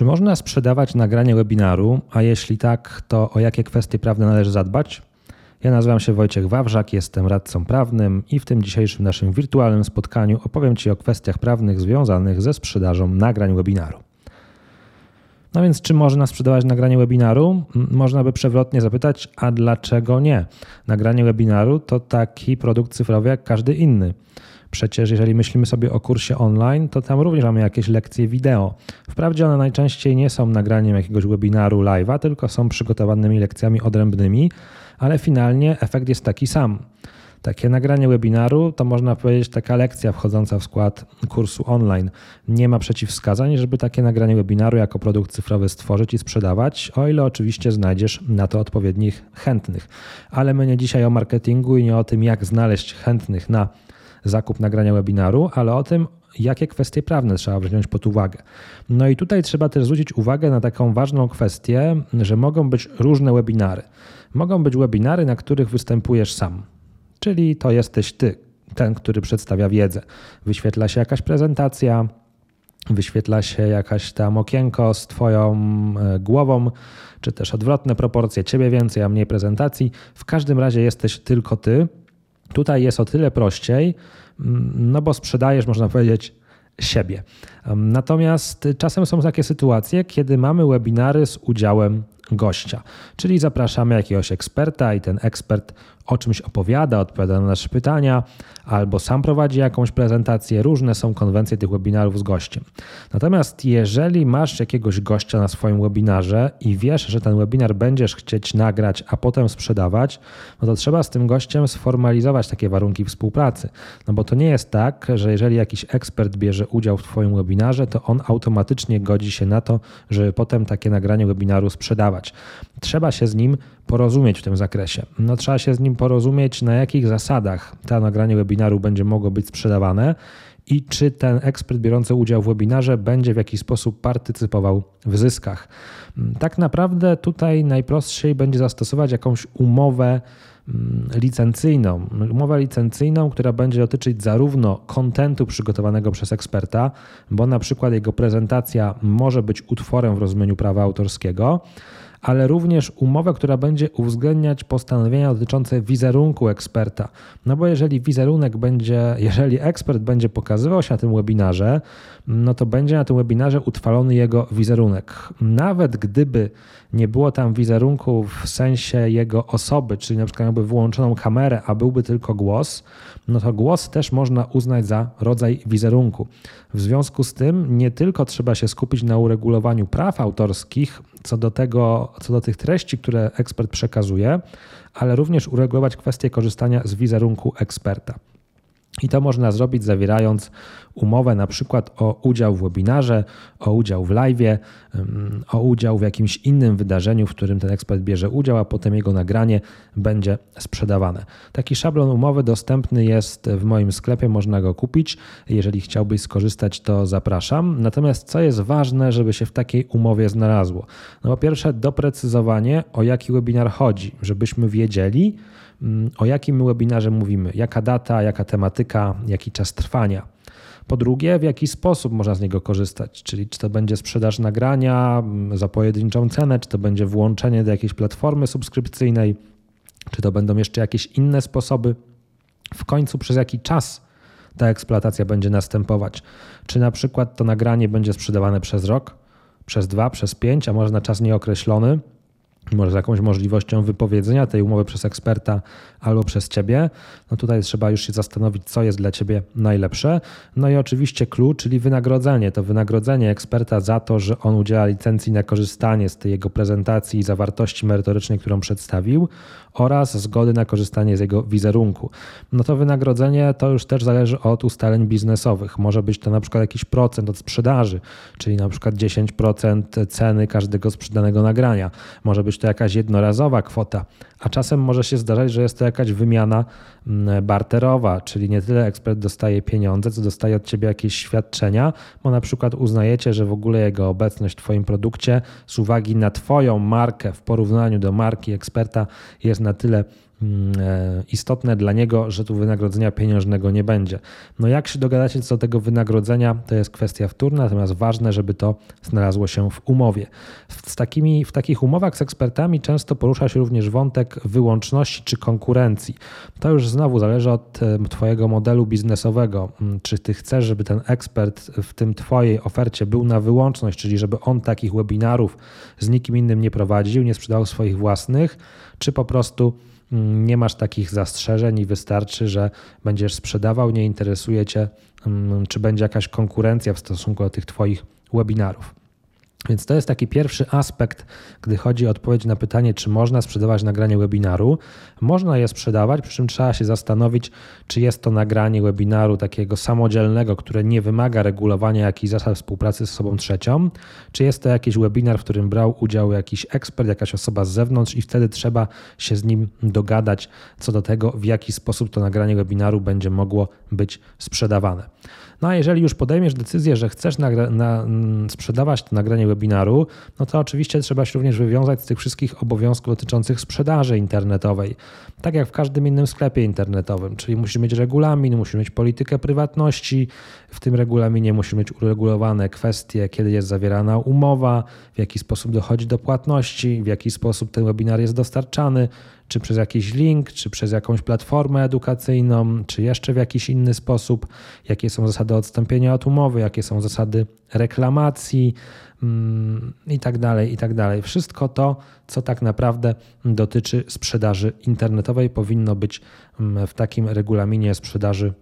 Czy można sprzedawać nagranie webinaru, a jeśli tak, to o jakie kwestie prawne należy zadbać? Ja nazywam się Wojciech Wawrzak, jestem radcą prawnym i w tym dzisiejszym naszym wirtualnym spotkaniu opowiem Ci o kwestiach prawnych związanych ze sprzedażą nagrań webinaru. No więc, czy można sprzedawać nagranie webinaru? Można by przewrotnie zapytać, a dlaczego nie? Nagranie webinaru to taki produkt cyfrowy jak każdy inny. Przecież jeżeli myślimy sobie o kursie online, to tam również mamy jakieś lekcje wideo. Wprawdzie one najczęściej nie są nagraniem jakiegoś webinaru live'a, tylko są przygotowanymi lekcjami odrębnymi, ale finalnie efekt jest taki sam. Takie nagranie webinaru to można powiedzieć taka lekcja wchodząca w skład kursu online. Nie ma przeciwwskazań, żeby takie nagranie webinaru jako produkt cyfrowy stworzyć i sprzedawać, o ile oczywiście znajdziesz na to odpowiednich chętnych. Ale my nie dzisiaj o marketingu i nie o tym, jak znaleźć chętnych na zakup nagrania webinaru, ale o tym, jakie kwestie prawne trzeba wziąć pod uwagę. No i tutaj trzeba też zwrócić uwagę na taką ważną kwestię, że mogą być różne webinary. Mogą być webinary, na których występujesz sam, czyli to jesteś ty, ten, który przedstawia wiedzę. Wyświetla się jakaś prezentacja, wyświetla się jakaś tam okienko z Twoją e, głową, czy też odwrotne proporcje, Ciebie więcej, a mniej prezentacji. W każdym razie jesteś tylko Ty Tutaj jest o tyle prościej, mm, no bo sprzedajesz, można powiedzieć, siebie. Natomiast czasem są takie sytuacje, kiedy mamy webinary z udziałem gościa, czyli zapraszamy jakiegoś eksperta i ten ekspert o czymś opowiada, odpowiada na nasze pytania, albo sam prowadzi jakąś prezentację. Różne są konwencje tych webinarów z gościem. Natomiast jeżeli masz jakiegoś gościa na swoim webinarze i wiesz, że ten webinar będziesz chcieć nagrać, a potem sprzedawać, no to trzeba z tym gościem sformalizować takie warunki współpracy. No bo to nie jest tak, że jeżeli jakiś ekspert bierze udział w Twoim webinarze, to on automatycznie godzi się na to, żeby potem takie nagranie webinaru sprzedawać. Trzeba się z nim porozumieć w tym zakresie. No, trzeba się z nim porozumieć, na jakich zasadach to nagranie webinaru będzie mogło być sprzedawane i czy ten ekspert biorący udział w webinarze będzie w jakiś sposób partycypował w zyskach. Tak naprawdę tutaj najprościej będzie zastosować jakąś umowę mm, licencyjną. Umowę licencyjną, która będzie dotyczyć zarówno kontentu przygotowanego przez eksperta, bo na przykład jego prezentacja może być utworem w rozumieniu prawa autorskiego, ale również umowę, która będzie uwzględniać postanowienia dotyczące wizerunku eksperta. No bo jeżeli wizerunek będzie, jeżeli ekspert będzie pokazywał się na tym webinarze, no to będzie na tym webinarze utrwalony jego wizerunek. Nawet gdyby nie było tam wizerunku w sensie jego osoby, czyli na przykład miałby wyłączoną kamerę, a byłby tylko głos, no to głos też można uznać za rodzaj wizerunku. W związku z tym nie tylko trzeba się skupić na uregulowaniu praw autorskich co do tego, co do tych treści, które ekspert przekazuje, ale również uregulować kwestię korzystania z wizerunku eksperta. I to można zrobić zawierając umowę na przykład o udział w webinarze, o udział w live, o udział w jakimś innym wydarzeniu, w którym ten ekspert bierze udział, a potem jego nagranie będzie sprzedawane. Taki szablon umowy dostępny jest w moim sklepie, można go kupić. Jeżeli chciałbyś skorzystać, to zapraszam. Natomiast co jest ważne, żeby się w takiej umowie znalazło? No po pierwsze, doprecyzowanie, o jaki webinar chodzi, żebyśmy wiedzieli, mm, o jakim webinarze mówimy, jaka data, jaka tematyka, jaki czas trwania. Po drugie, w jaki sposób można z niego korzystać, czyli czy to będzie sprzedaż nagrania mm, za pojedynczą cenę, czy to będzie włączenie do jakiejś platformy subskrypcyjnej, czy to będą jeszcze jakieś inne sposoby. W końcu przez jaki czas ta eksploatacja będzie następować. Czy na przykład to nagranie będzie sprzedawane przez rok, przez dwa, przez pięć, a może na czas nieokreślony, może z jakąś możliwością wypowiedzenia tej umowy przez eksperta albo przez ciebie, no tutaj trzeba już się zastanowić, co jest dla ciebie najlepsze. No i oczywiście klucz, czyli wynagrodzenie. To wynagrodzenie eksperta za to, że on udziela licencji na korzystanie z tej jego prezentacji i zawartości merytorycznej, którą przedstawił, oraz zgody na korzystanie z jego wizerunku. No to wynagrodzenie to już też zależy od ustaleń biznesowych. Może być to na przykład jakiś procent od sprzedaży, czyli na przykład 10% ceny każdego sprzedanego nagrania. Może być to jakaś jednorazowa kwota, a czasem może się zdarzać, że jest to jakaś wymiana mm, barterowa, czyli nie tyle ekspert dostaje pieniądze, co dostaje od ciebie jakieś świadczenia, bo na przykład uznajecie, że w ogóle jego obecność w twoim produkcie z uwagi na twoją markę w porównaniu do marki eksperta jest na tyle istotne dla niego, że tu wynagrodzenia pieniężnego nie będzie. No jak się dogadacie co do tego wynagrodzenia, to jest kwestia wtórna, natomiast ważne, żeby to znalazło się w umowie. Z takimi, w takich umowach z ekspertami często porusza się również wątek wyłączności czy konkurencji. To już znowu zależy od Twojego modelu biznesowego. Mm, czy Ty chcesz, żeby ten ekspert w tym Twojej ofercie był na wyłączność, czyli żeby on takich webinarów z nikim innym nie prowadził, nie sprzedawał swoich własnych, czy po prostu mm, nie masz takich zastrzeżeń i wystarczy, że będziesz sprzedawał, nie interesuje Cię, mm, czy będzie jakaś konkurencja w stosunku do tych Twoich webinarów. Więc to jest taki pierwszy aspekt, gdy chodzi o odpowiedź na pytanie, czy można sprzedawać nagranie webinaru. Można je sprzedawać, przy czym trzeba się zastanowić, czy jest to nagranie webinaru takiego samodzielnego, które nie wymaga regulowania jakichś zasad współpracy z osobą trzecią, czy jest to jakiś webinar, w którym brał udział jakiś ekspert, jakaś osoba z zewnątrz i wtedy trzeba się z nim dogadać co do tego, w jaki sposób to nagranie webinaru będzie mogło być sprzedawane. No a jeżeli już podejmiesz decyzję, że chcesz nagra- na, mm, sprzedawać to nagranie webinaru, no to oczywiście trzeba się również wywiązać z tych wszystkich obowiązków dotyczących sprzedaży internetowej. Tak jak w każdym innym sklepie internetowym, czyli musisz mieć regulamin, musisz mieć politykę prywatności, w tym regulaminie musisz mieć uregulowane kwestie, kiedy jest zawierana umowa, w jaki sposób dochodzi do płatności, w jaki sposób ten webinar jest dostarczany, czy przez jakiś link, czy przez jakąś platformę edukacyjną, czy jeszcze w jakiś inny sposób, jakie są zasady odstąpienia od umowy, jakie są zasady reklamacji mm, i tak dalej, i tak dalej. Wszystko to, co tak naprawdę dotyczy sprzedaży internetowej, powinno być mm, w takim regulaminie sprzedaży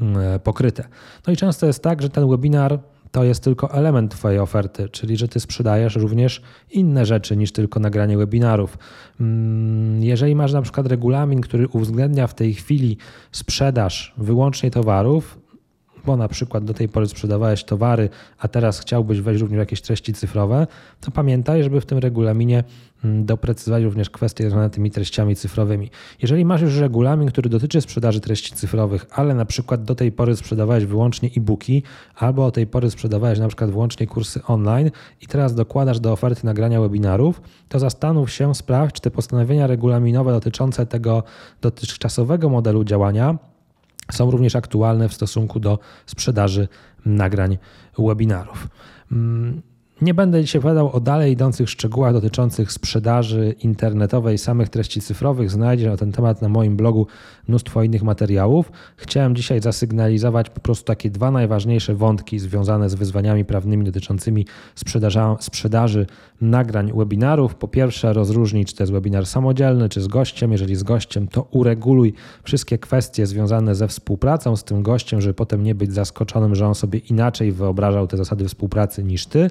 mm, pokryte. No i często jest tak, że ten webinar to jest tylko element Twojej oferty, czyli że Ty sprzedajesz również inne rzeczy niż tylko nagranie webinarów. Mm, jeżeli masz na przykład regulamin, który uwzględnia w tej chwili sprzedaż wyłącznie towarów, bo na przykład do tej pory sprzedawałeś towary, a teraz chciałbyś wejść również jakieś treści cyfrowe, to pamiętaj, żeby w tym regulaminie mm, doprecyzować również kwestie związane tymi treściami cyfrowymi. Jeżeli masz już regulamin, który dotyczy sprzedaży treści cyfrowych, ale na przykład do tej pory sprzedawałeś wyłącznie e-booki, albo do tej pory sprzedawałeś na przykład wyłącznie kursy online i teraz dokładasz do oferty nagrania webinarów, to zastanów się, sprawdź, czy te postanowienia regulaminowe dotyczące tego dotychczasowego modelu działania są również aktualne w stosunku do sprzedaży nagrań webinarów. Nie będę dzisiaj opowiadał o dalej idących szczegółach dotyczących sprzedaży internetowej samych treści cyfrowych. Znajdziesz na ten temat na moim blogu mnóstwo innych materiałów. Chciałem dzisiaj zasygnalizować po prostu takie dwa najważniejsze wątki związane z wyzwaniami prawnymi dotyczącymi sprzedaży nagrań webinarów. Po pierwsze, rozróżnij, czy to jest webinar samodzielny, czy z gościem. Jeżeli z gościem, to ureguluj wszystkie kwestie związane ze współpracą z tym gościem, żeby potem nie być zaskoczonym, że on sobie inaczej wyobrażał te zasady współpracy niż ty.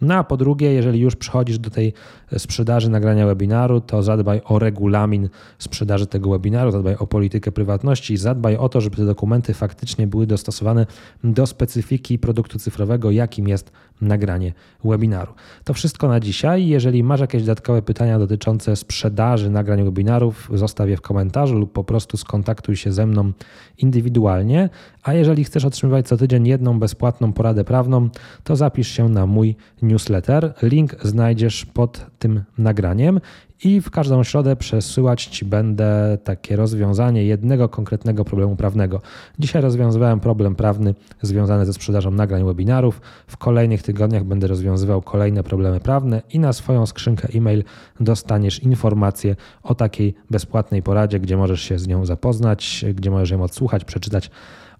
No a po drugie, jeżeli już przychodzisz do tej sprzedaży nagrania webinaru, to zadbaj o regulamin sprzedaży tego webinaru, zadbaj o politykę prywatności zadbaj o to, żeby te dokumenty faktycznie były dostosowane do specyfiki produktu cyfrowego, jakim jest nagranie webinaru. To wszystko na dzisiaj. Jeżeli masz jakieś dodatkowe pytania dotyczące sprzedaży nagrań webinarów, zostaw je w komentarzu lub po prostu skontaktuj się ze mną indywidualnie. A jeżeli chcesz otrzymywać co tydzień jedną bezpłatną poradę prawną, to zapisz się na mój newsletter. Link znajdziesz pod tym nagraniem i w każdą środę przesyłać Ci będę takie rozwiązanie jednego konkretnego problemu prawnego. Dzisiaj rozwiązywałem problem prawny związany ze sprzedażą nagrań webinarów. W kolejnych tygodniach będę rozwiązywał kolejne problemy prawne i na swoją skrzynkę e-mail dostaniesz informację o takiej bezpłatnej poradzie, gdzie możesz się z nią zapoznać, gdzie możesz ją odsłuchać, przeczytać,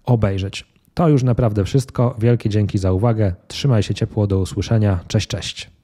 obejrzeć. To już naprawdę wszystko. Wielkie dzięki za uwagę. Trzymaj się ciepło, do usłyszenia. Cześć, cześć.